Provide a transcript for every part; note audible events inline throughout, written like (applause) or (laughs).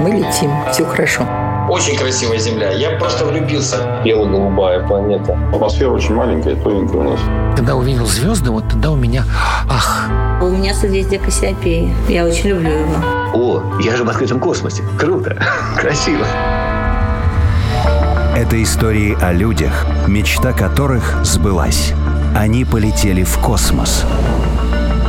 Мы летим, все хорошо. Очень красивая Земля. Я просто влюбился. Бело-голубая планета. Атмосфера очень маленькая, тоненькая у нас. Когда увидел звезды, вот тогда у меня ах. У меня созвездие Кассиопеи. Я очень люблю его. О, я же в открытом космосе. Круто. (laughs) Красиво. Это истории о людях, мечта которых сбылась. Они полетели в космос.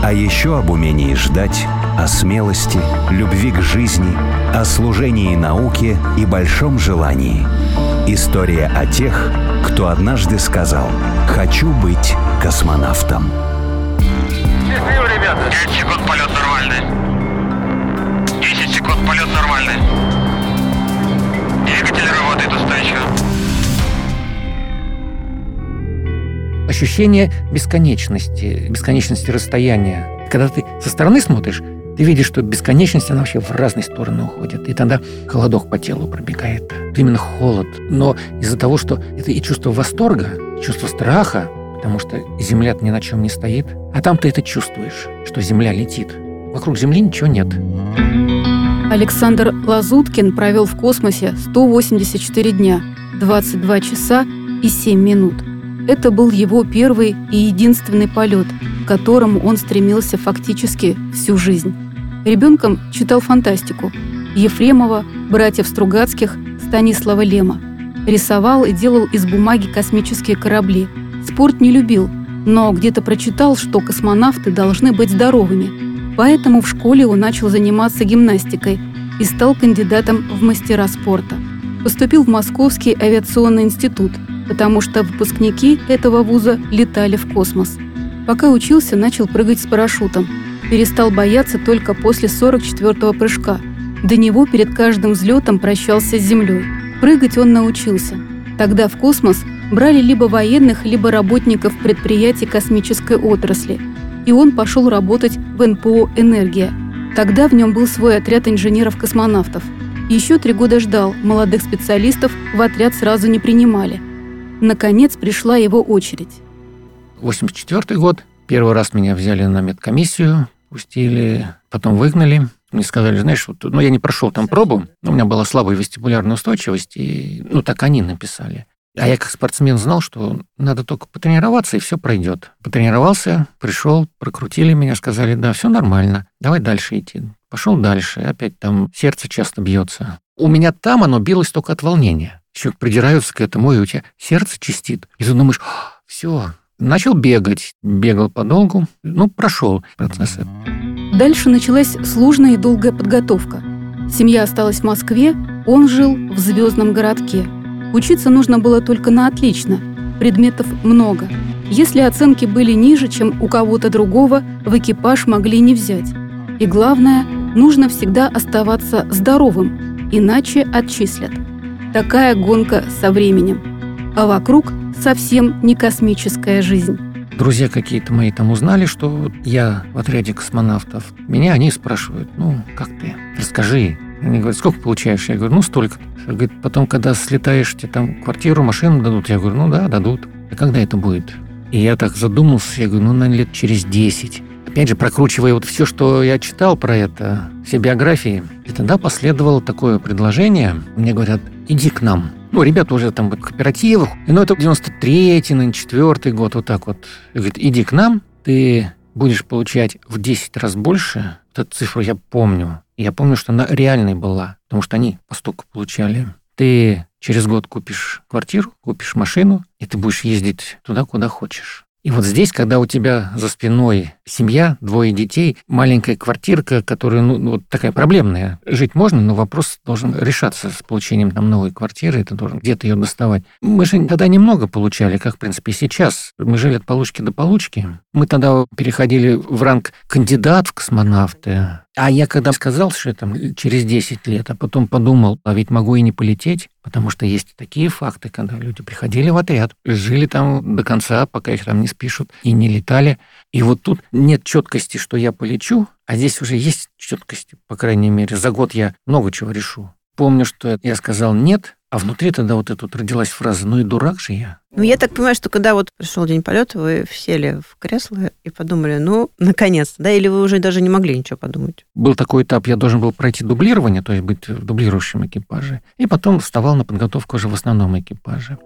А еще об умении ждать, о смелости, любви к жизни, о служении науке и большом желании. История о тех, кто однажды сказал «Хочу быть космонавтом». Счастливо, ребята! 9 секунд полет нормальный. 10 секунд полет нормальный. Двигатель работает устойчиво. Ощущение бесконечности, бесконечности расстояния. Когда ты со стороны смотришь, ты видишь, что бесконечность, она вообще в разные стороны уходит. И тогда холодок по телу пробегает. Это именно холод. Но из-за того, что это и чувство восторга, и чувство страха, потому что Земля ни на чем не стоит, а там ты это чувствуешь, что Земля летит. Вокруг Земли ничего нет. Александр Лазуткин провел в космосе 184 дня, 22 часа и 7 минут. Это был его первый и единственный полет, к которому он стремился фактически всю жизнь. Ребенком читал фантастику. Ефремова, братьев Стругацких, Станислава Лема. Рисовал и делал из бумаги космические корабли. Спорт не любил, но где-то прочитал, что космонавты должны быть здоровыми. Поэтому в школе он начал заниматься гимнастикой и стал кандидатом в мастера спорта. Поступил в Московский авиационный институт, потому что выпускники этого вуза летали в космос. Пока учился, начал прыгать с парашютом – перестал бояться только после 44-го прыжка. До него перед каждым взлетом прощался с землей. Прыгать он научился. Тогда в космос брали либо военных, либо работников предприятий космической отрасли. И он пошел работать в НПО «Энергия». Тогда в нем был свой отряд инженеров-космонавтов. Еще три года ждал, молодых специалистов в отряд сразу не принимали. Наконец пришла его очередь. 84 год. Первый раз меня взяли на медкомиссию, пустили, потом выгнали. Мне сказали, знаешь, вот, ну, я не прошел там пробу, у меня была слабая вестибулярная устойчивость, и, ну, так они написали. А я как спортсмен знал, что надо только потренироваться, и все пройдет. Потренировался, пришел, прокрутили меня, сказали, да, все нормально, давай дальше идти. Пошел дальше, опять там сердце часто бьется. У меня там оно билось только от волнения. Еще придираются к этому, и у тебя сердце чистит. И ты думаешь, все, Начал бегать, бегал подолгу, ну, прошел процесс. Дальше началась сложная и долгая подготовка. Семья осталась в Москве, он жил в звездном городке. Учиться нужно было только на отлично, предметов много. Если оценки были ниже, чем у кого-то другого, в экипаж могли не взять. И главное, нужно всегда оставаться здоровым, иначе отчислят. Такая гонка со временем. А вокруг совсем не космическая жизнь. Друзья какие-то мои там узнали, что я в отряде космонавтов. Меня они спрашивают, ну, как ты? Расскажи. Они говорят, сколько получаешь? Я говорю, ну, столько. Говорит, потом, когда слетаешь, тебе там квартиру, машину дадут? Я говорю, ну да, дадут. А когда это будет? И я так задумался, я говорю, ну, наверное, лет через 10. Опять же, прокручивая вот все, что я читал про это, все биографии, и тогда последовало такое предложение. Мне говорят, иди к нам. Ну, ребята уже там в кооперативах. Ну, это 93-й, наверное, 4 год, вот так вот. Говорит, иди к нам, ты будешь получать в 10 раз больше. Эту цифру я помню. Я помню, что она реальной была, потому что они по столько получали. Ты через год купишь квартиру, купишь машину, и ты будешь ездить туда, куда хочешь. И вот здесь, когда у тебя за спиной семья, двое детей, маленькая квартирка, которая, ну, вот такая проблемная. Жить можно, но вопрос должен решаться с получением там новой квартиры, ты должен где-то ее доставать. Мы же тогда немного получали, как, в принципе, сейчас. Мы жили от получки до получки. Мы тогда переходили в ранг кандидат в космонавты. А я когда сказал, что там через 10 лет, а потом подумал, а ведь могу и не полететь, потому что есть такие факты, когда люди приходили в отряд, жили там до конца, пока их там не спишут, и не летали. И вот тут нет четкости, что я полечу, а здесь уже есть четкость, по крайней мере. За год я много чего решу. Помню, что я сказал «нет», а внутри тогда вот эта вот родилась фраза «ну и дурак же я». Ну, я так понимаю, что когда вот пришел день полета, вы сели в кресло и подумали, ну, наконец, да, или вы уже даже не могли ничего подумать? Был такой этап, я должен был пройти дублирование, то есть быть в дублирующем экипаже, и потом вставал на подготовку уже в основном экипаже.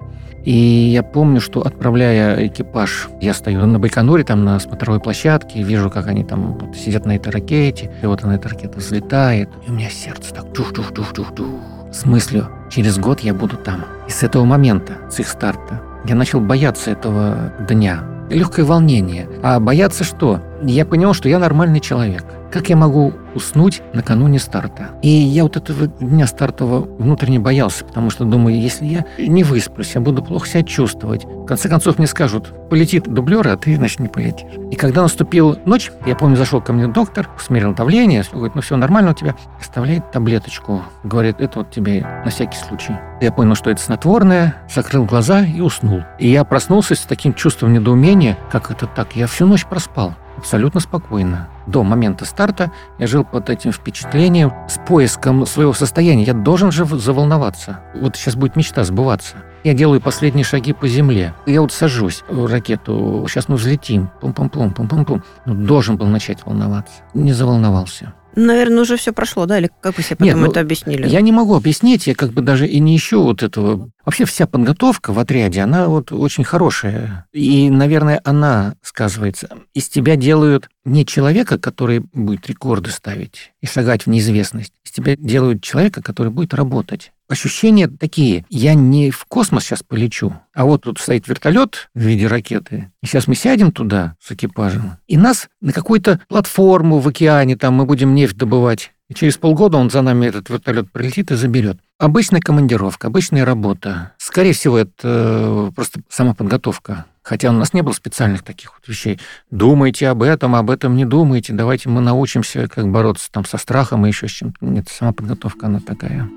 И я помню, что отправляя экипаж, я стою на Байконуре, там на смотровой площадке, вижу, как они там вот сидят на этой ракете, и вот она, эта ракета взлетает, и у меня сердце так чух-чух-чух-чух-чух. С мыслью, через год я буду там. С этого момента, с их старта, я начал бояться этого дня. Легкое волнение. А бояться что? Я понял, что я нормальный человек. Как я могу уснуть накануне старта? И я вот этого дня стартового внутренне боялся, потому что думаю, если я не высплюсь, я буду плохо себя чувствовать. В конце концов мне скажут, полетит дублер, а ты, значит, не полетишь. И когда наступила ночь, я помню, зашел ко мне доктор, смерил давление, говорит, ну все нормально у тебя. Оставляет таблеточку, говорит, это вот тебе на всякий случай. Я понял, что это снотворное, закрыл глаза и уснул. И я проснулся с таким чувством недоумения, как это так, я всю ночь проспал абсолютно спокойно. До момента старта я жил под этим впечатлением, с поиском своего состояния. Я должен же заволноваться. Вот сейчас будет мечта сбываться. Я делаю последние шаги по земле. Я вот сажусь в ракету, сейчас мы взлетим, пум-пум-пум, пум-пум-пум. Ну, должен был начать волноваться. Не заволновался. Наверное, уже все прошло, да? Или как вы себе потом Нет, ну, это объяснили? Я не могу объяснить, я как бы даже и не ищу вот этого. Вообще вся подготовка в отряде, она вот очень хорошая. И, наверное, она сказывается. Из тебя делают не человека, который будет рекорды ставить и шагать в неизвестность. Из тебя делают человека, который будет работать. Ощущения такие. Я не в космос сейчас полечу, а вот тут стоит вертолет в виде ракеты. И сейчас мы сядем туда с экипажем, и нас на какую-то платформу в океане, там мы будем нефть добывать. И через полгода он за нами, этот вертолет, прилетит и заберет. Обычная командировка, обычная работа. Скорее всего, это э, просто сама подготовка. Хотя у нас не было специальных таких вот вещей. Думайте об этом, об этом не думайте. Давайте мы научимся, как бороться там со страхом и еще с чем-то. Нет, сама подготовка, она такая.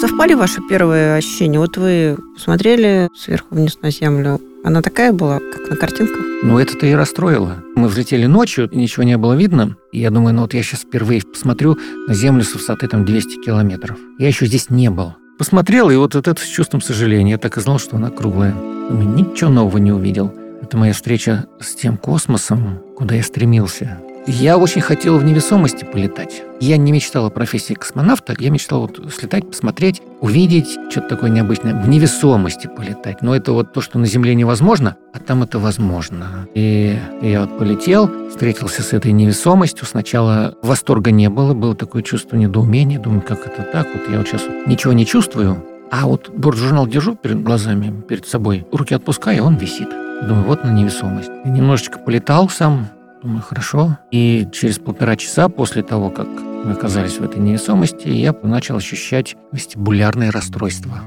Совпали ваши первые ощущения? Вот вы смотрели сверху вниз на землю. Она такая была, как на картинках? Ну, это-то и расстроило. Мы взлетели ночью, ничего не было видно. И я думаю, ну вот я сейчас впервые посмотрю на Землю с высоты там 200 километров. Я еще здесь не был. Посмотрел, и вот это с чувством сожаления. Я так и знал, что она круглая. Думаю, ничего нового не увидел. Это моя встреча с тем космосом, куда я стремился. Я очень хотел в невесомости полетать. Я не мечтал о профессии космонавта, я мечтал вот слетать, посмотреть, увидеть что-то такое необычное, в невесомости полетать. Но это вот то, что на Земле невозможно, а там это возможно. И я вот полетел, встретился с этой невесомостью. Сначала восторга не было, было такое чувство недоумения. Думаю, как это так? Вот я вот сейчас ничего не чувствую, а вот борт-журнал держу перед глазами, перед собой, руки отпускаю, и он висит. Думаю, вот на невесомость. И немножечко полетал сам, Думаю, хорошо. И через полтора часа после того, как мы оказались в этой невесомости, я начал ощущать вестибулярное расстройство.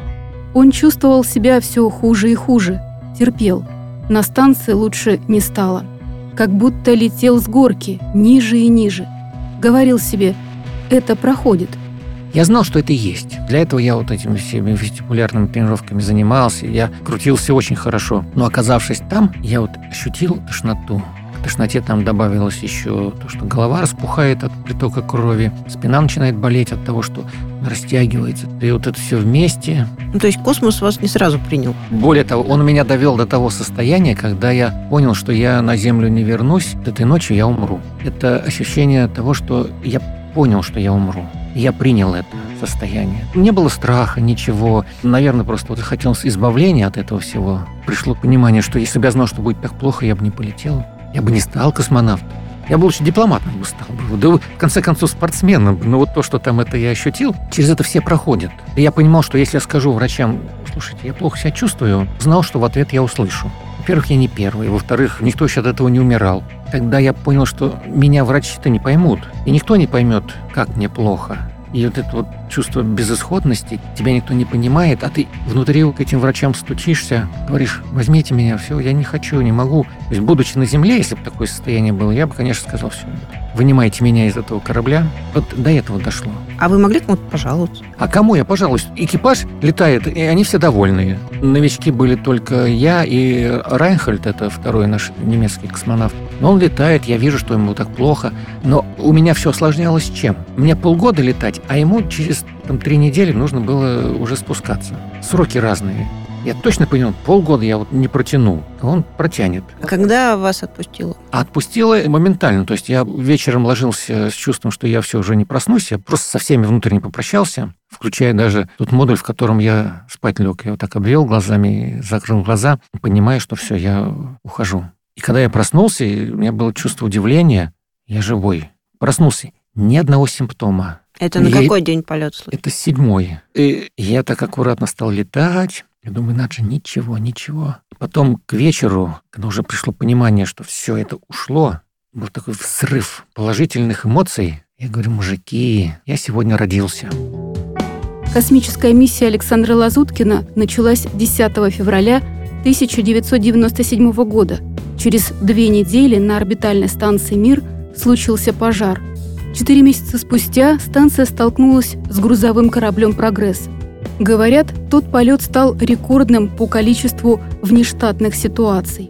Он чувствовал себя все хуже и хуже, терпел. На станции лучше не стало. Как будто летел с горки, ниже и ниже. Говорил себе, это проходит. Я знал, что это есть. Для этого я вот этими всеми вестибулярными тренировками занимался. Я крутился очень хорошо. Но оказавшись там, я вот ощутил тошноту. К тошноте там добавилось еще то, что голова распухает от притока крови, спина начинает болеть от того, что растягивается. И вот это все вместе. Ну, то есть космос вас не сразу принял? Более того, он меня довел до того состояния, когда я понял, что я на Землю не вернусь, этой ночью я умру. Это ощущение того, что я понял, что я умру. Я принял это состояние. Не было страха, ничего. Наверное, просто вот захотелось избавления от этого всего. Пришло понимание, что если бы я знал, что будет так плохо, я бы не полетел. Я бы не стал космонавтом. Я бы лучше дипломатом бы стал. Да, в конце концов, спортсменом. Но вот то, что там это я ощутил, через это все проходят. И я понимал, что если я скажу врачам, слушайте, я плохо себя чувствую, знал, что в ответ я услышу. Во-первых, я не первый. Во-вторых, никто еще от этого не умирал. Тогда я понял, что меня врачи-то не поймут. И никто не поймет, как мне плохо. И вот это вот чувство безысходности, тебя никто не понимает, а ты внутри к этим врачам стучишься, говоришь, возьмите меня, все, я не хочу, не могу. То есть, будучи на земле, если бы такое состояние было, я бы, конечно, сказал, все, вынимайте меня из этого корабля. Вот до этого дошло. А вы могли кому-то пожаловаться? А кому я пожалуюсь? Экипаж летает, и они все довольные. Новички были только я и Райнхольд, это второй наш немецкий космонавт. Но он летает, я вижу, что ему так плохо. Но у меня все осложнялось чем? Мне полгода летать, а ему через там, три недели нужно было уже спускаться. Сроки разные. Я точно понял, полгода я вот не протяну, он протянет. А когда вас отпустило? А отпустила моментально. То есть я вечером ложился с чувством, что я все уже не проснусь. Я просто со всеми внутренне попрощался, включая даже тот модуль, в котором я спать лег. Я вот так обвел глазами, закрыл глаза, понимая, что все, я ухожу. И когда я проснулся, у меня было чувство удивления. Я живой. Проснулся. Ни одного симптома. Это на Я- какой день полет случился? Это седьмой. И я так аккуратно стал летать. Я думаю, надо же, ничего, ничего. И потом к вечеру, когда уже пришло понимание, что все это ушло, был такой взрыв положительных эмоций. Я говорю, мужики, я сегодня родился. Космическая миссия Александра Лазуткина началась 10 февраля 1997 года. Через две недели на орбитальной станции «Мир» случился пожар. Четыре месяца спустя станция столкнулась с грузовым кораблем «Прогресс». Говорят, тот полет стал рекордным по количеству внештатных ситуаций.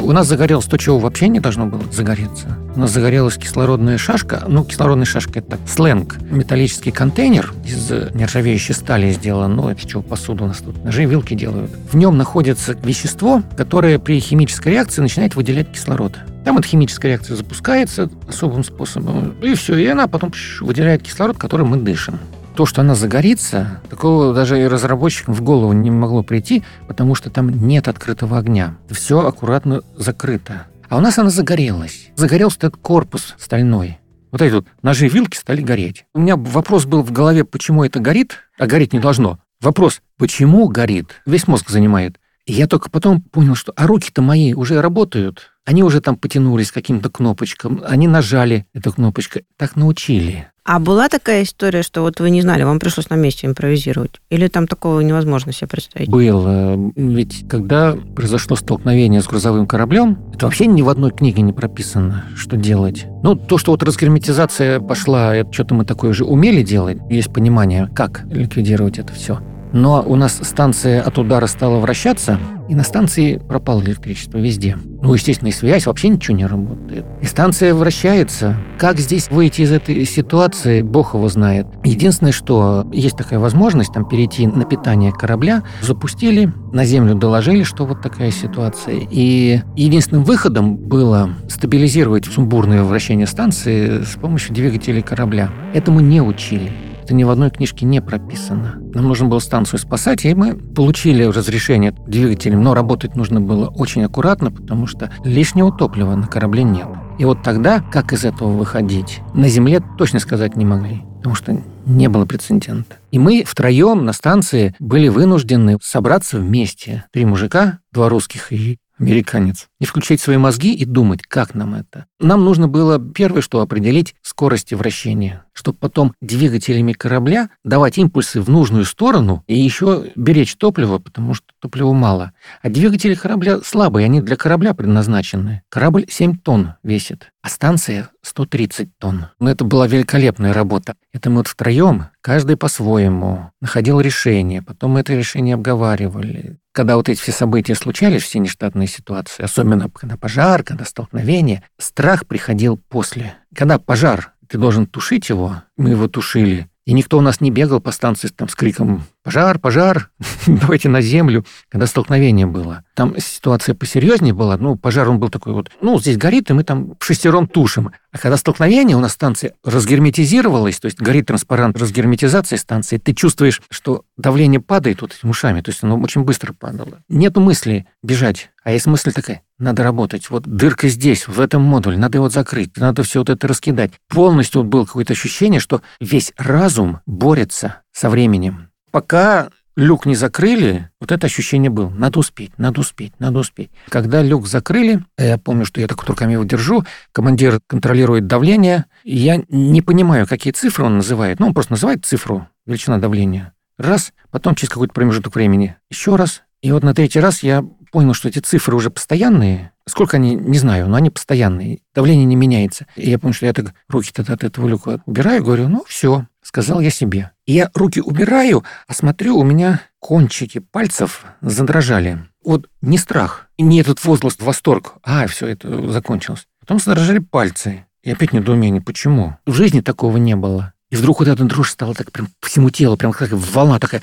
У нас загорелось то, чего вообще не должно было загореться. У нас загорелась кислородная шашка. Ну, кислородная шашка – это так, сленг. Металлический контейнер из нержавеющей стали сделан. Ну, это чего посуду у нас тут. Ножи вилки делают. В нем находится вещество, которое при химической реакции начинает выделять кислород. Там эта химическая реакция запускается особым способом. И все, и она потом выделяет кислород, которым мы дышим. То, что она загорится, такого даже и разработчикам в голову не могло прийти, потому что там нет открытого огня. Все аккуратно закрыто. А у нас она загорелась. Загорелся этот корпус стальной. Вот эти вот ножи и вилки стали гореть. У меня вопрос был в голове, почему это горит, а гореть не должно. Вопрос, почему горит, весь мозг занимает. И я только потом понял, что а руки-то мои уже работают. Они уже там потянулись к каким-то кнопочкам, они нажали эту кнопочку. Так научили. А была такая история, что вот вы не знали, вам пришлось на месте импровизировать? Или там такого невозможно себе представить? Было. Ведь когда произошло столкновение с грузовым кораблем, это вообще ни в одной книге не прописано, что делать. Ну, то, что вот разгерметизация пошла, это что-то мы такое уже умели делать, есть понимание, как ликвидировать это все. Но у нас станция от удара стала вращаться, и на станции пропало электричество везде. Ну, естественно, и связь, вообще ничего не работает. И станция вращается. Как здесь выйти из этой ситуации, бог его знает. Единственное, что есть такая возможность там перейти на питание корабля, запустили, на землю доложили, что вот такая ситуация. И единственным выходом было стабилизировать сумбурное вращение станции с помощью двигателей корабля. Этому не учили. Это ни в одной книжке не прописано. Нам нужно было станцию спасать, и мы получили разрешение двигателем, но работать нужно было очень аккуратно, потому что лишнего топлива на корабле нет. И вот тогда, как из этого выходить, на Земле точно сказать не могли, потому что не было прецедента. И мы втроем на станции были вынуждены собраться вместе. Три мужика, два русских и американец. И включать свои мозги и думать, как нам это. Нам нужно было первое, что определить скорости вращения, чтобы потом двигателями корабля давать импульсы в нужную сторону и еще беречь топливо, потому что топлива мало. А двигатели корабля слабые, они для корабля предназначены. Корабль 7 тонн весит, а станция 130 тонн. Но это была великолепная работа. Это мы вот втроем, каждый по-своему, находил решение, потом мы это решение обговаривали. Когда вот эти все события случались, все нештатные ситуации, особенно когда пожар, когда столкновение, страх приходил после. Когда пожар, ты должен тушить его, мы его тушили, и никто у нас не бегал по станции там, с криком «Пожар, пожар, (laughs) давайте на землю», когда столкновение было. Там ситуация посерьезнее была. Ну, пожар, он был такой вот, ну, здесь горит, и мы там шестером тушим. А когда столкновение, у нас станция разгерметизировалась, то есть горит транспарант разгерметизации станции, ты чувствуешь, что давление падает вот этими ушами, то есть оно очень быстро падало. Нету мысли бежать, а есть мысль такая, надо работать. Вот дырка здесь, в этом модуле, надо его закрыть, надо все вот это раскидать. Полностью вот было какое-то ощущение, что весь разум борется со временем. Пока люк не закрыли, вот это ощущение было. Надо успеть, надо успеть, надо успеть. Когда люк закрыли, я помню, что я так руками его держу, командир контролирует давление, и я не понимаю, какие цифры он называет. Ну, он просто называет цифру, величина давления. Раз, потом через какой-то промежуток времени еще раз. И вот на третий раз я понял, что эти цифры уже постоянные. Сколько они, не знаю, но они постоянные. Давление не меняется. И я понял, что я так руки тогда от этого люка убираю, говорю, ну все, сказал я себе. И я руки убираю, а смотрю, у меня кончики пальцев задрожали. Вот не страх, не этот возглас, восторг. А, все, это закончилось. Потом задрожали пальцы. И опять недоумение, почему? В жизни такого не было. И вдруг вот эта дрожь стала так прям всему телу, прям как волна такая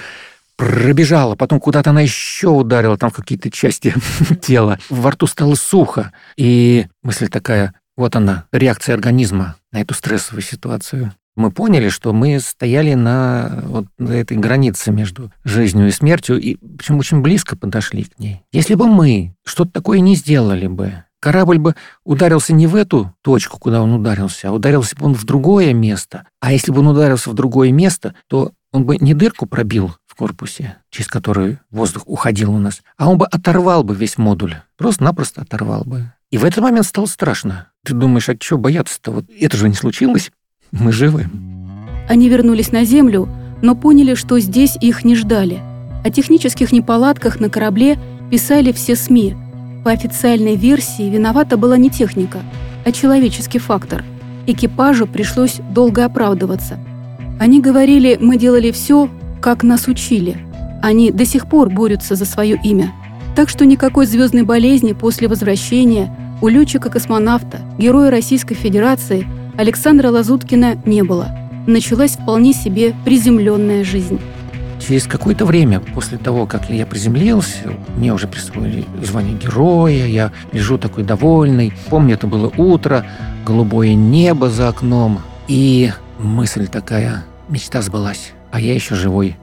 пробежала, потом куда-то она еще ударила, там в какие-то части (laughs) тела. Во рту стало сухо. И мысль такая, вот она, реакция организма на эту стрессовую ситуацию. Мы поняли, что мы стояли на, вот, на этой границе между жизнью и смертью, и причем очень близко подошли к ней. Если бы мы что-то такое не сделали бы, корабль бы ударился не в эту точку, куда он ударился, а ударился бы он в другое место. А если бы он ударился в другое место, то он бы не дырку пробил корпусе, через которую воздух уходил у нас, а он бы оторвал бы весь модуль. Просто-напросто оторвал бы. И в этот момент стало страшно. Ты думаешь, а что бояться-то? Вот это же не случилось. Мы живы. Они вернулись на Землю, но поняли, что здесь их не ждали. О технических неполадках на корабле писали все СМИ. По официальной версии виновата была не техника, а человеческий фактор. Экипажу пришлось долго оправдываться. Они говорили, мы делали все, как нас учили. Они до сих пор борются за свое имя. Так что никакой звездной болезни после возвращения у летчика-космонавта, героя Российской Федерации – Александра Лазуткина не было. Началась вполне себе приземленная жизнь. Через какое-то время после того, как я приземлился, мне уже присвоили звание героя, я лежу такой довольный. Помню, это было утро, голубое небо за окном, и мысль такая, мечта сбылась, а я еще живой.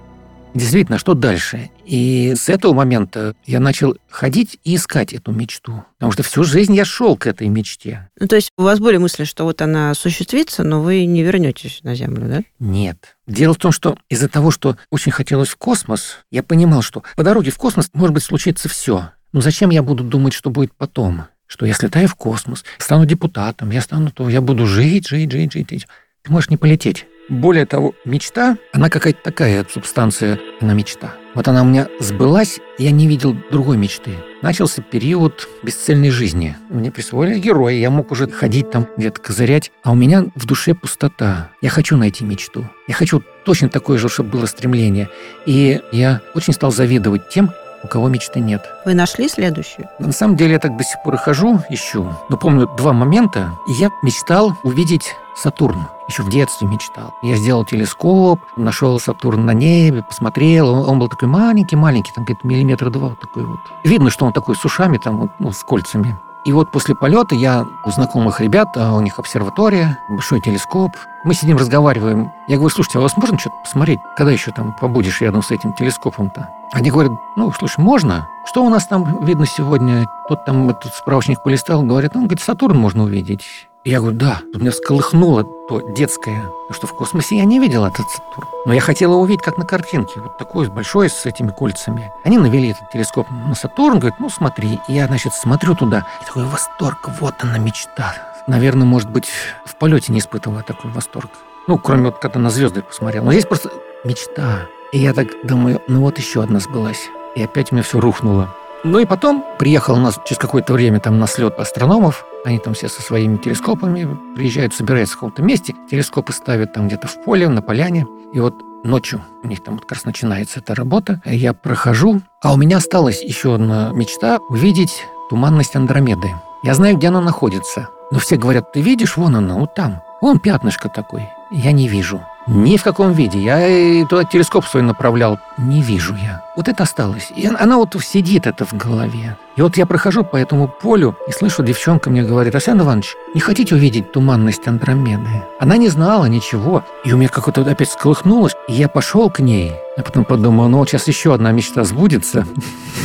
Действительно, что дальше? И с этого момента я начал ходить и искать эту мечту. Потому что всю жизнь я шел к этой мечте. Ну, то есть у вас были мысли, что вот она осуществится, но вы не вернетесь на Землю, да? Нет. Дело в том, что из-за того, что очень хотелось в космос, я понимал, что по дороге в космос может быть случится все. Но зачем я буду думать, что будет потом? Что я слетаю в космос, стану депутатом, я стану то, я буду жить, жить, жить, жить. жить. Ты можешь не полететь. Более того, мечта, она какая-то такая субстанция, она мечта. Вот она у меня сбылась, я не видел другой мечты. Начался период бесцельной жизни. Мне присвоили героя, я мог уже ходить там где-то козырять, а у меня в душе пустота. Я хочу найти мечту. Я хочу точно такое же, чтобы было стремление. И я очень стал завидовать тем, у кого мечты нет. Вы нашли следующую? На самом деле я так до сих пор и хожу, ищу. Но помню два момента, я мечтал увидеть Сатурн. Еще в детстве мечтал. Я сделал телескоп, нашел Сатурн на небе, посмотрел. Он, он был такой маленький-маленький, там где-то миллиметра два вот такой вот. Видно, что он такой с ушами, там, вот, ну, с кольцами. И вот после полета я у знакомых ребят, а у них обсерватория, большой телескоп. Мы сидим, разговариваем. Я говорю, слушайте, а у вас можно что-то посмотреть? Когда еще там побудешь рядом с этим телескопом-то? Они говорят, ну, слушай, можно? Что у нас там видно сегодня? Тот там этот справочник полистал, говорит, ну, говорит, Сатурн можно увидеть. Я говорю, да. Меня всколыхнуло то детское, что в космосе я не видел этот Сатурн. Но я хотела увидеть, как на картинке, вот такой большой с этими кольцами. Они навели этот телескоп на Сатурн, говорят, ну смотри. И я, значит, смотрю туда, и такой восторг, вот она мечта. Наверное, может быть, в полете не испытывала такой восторг. Ну, кроме вот когда на звезды посмотрел. Но здесь просто мечта. И я так думаю, ну вот еще одна сбылась. И опять у меня все рухнуло. Ну и потом приехал у нас через какое-то время там на слет астрономов. Они там все со своими телескопами приезжают, собираются в каком-то месте. Телескопы ставят там где-то в поле, на поляне. И вот ночью у них там вот как раз начинается эта работа. Я прохожу, а у меня осталась еще одна мечта – увидеть туманность Андромеды. Я знаю, где она находится. Но все говорят, ты видишь, вон она, вот там. Вон пятнышко такое. Я не вижу. Ни в каком виде. Я туда телескоп свой направлял. Не вижу я. Вот это осталось. И она вот сидит это в голове. И вот я прохожу по этому полю и слышу, девчонка мне говорит, Арсен Иванович, не хотите увидеть туманность Андромеды? Она не знала ничего. И у меня как-то опять сколыхнулось. И я пошел к ней. А потом подумал, ну вот сейчас еще одна мечта сбудется.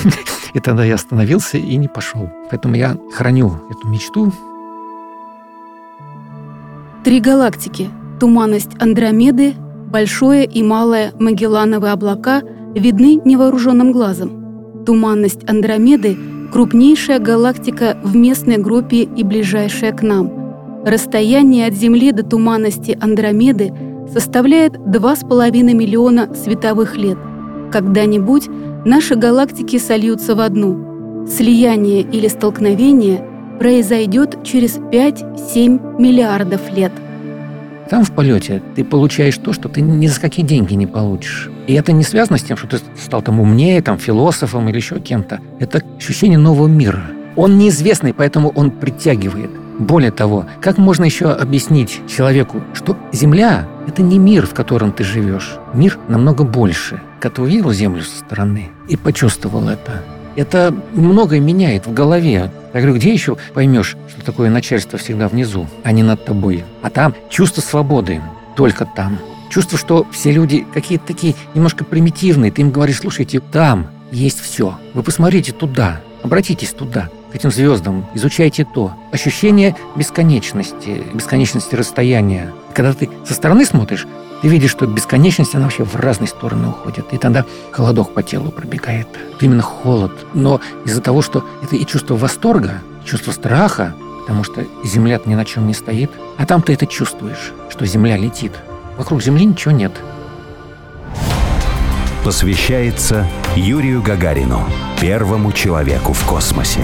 (laughs) И тогда я остановился и не пошел. Поэтому я храню эту мечту. Три галактики Туманность Андромеды, Большое и Малое Магеллановые облака видны невооруженным глазом. Туманность Андромеды – крупнейшая галактика в местной группе и ближайшая к нам. Расстояние от Земли до туманности Андромеды составляет 2,5 миллиона световых лет. Когда-нибудь наши галактики сольются в одну. Слияние или столкновение произойдет через 5-7 миллиардов лет – там в полете ты получаешь то, что ты ни за какие деньги не получишь. И это не связано с тем, что ты стал там умнее, там, философом или еще кем-то. Это ощущение нового мира. Он неизвестный, поэтому он притягивает. Более того, как можно еще объяснить человеку, что Земля – это не мир, в котором ты живешь. Мир намного больше. Когда увидел Землю со стороны и почувствовал это, это многое меняет в голове. Я говорю, где еще поймешь, что такое начальство всегда внизу, а не над тобой? А там чувство свободы, только там. Чувство, что все люди какие-то такие немножко примитивные. Ты им говоришь, слушайте, там есть все. Вы посмотрите туда, обратитесь туда, этим звездам, изучайте то. Ощущение бесконечности, бесконечности расстояния. Когда ты со стороны смотришь, ты видишь, что бесконечность, она вообще в разные стороны уходит. И тогда холодок по телу пробегает. Это именно холод. Но из-за того, что это и чувство восторга, и чувство страха, потому что Земля ни на чем не стоит, а там ты это чувствуешь, что Земля летит. Вокруг Земли ничего нет. Посвящается Юрию Гагарину, первому человеку в космосе.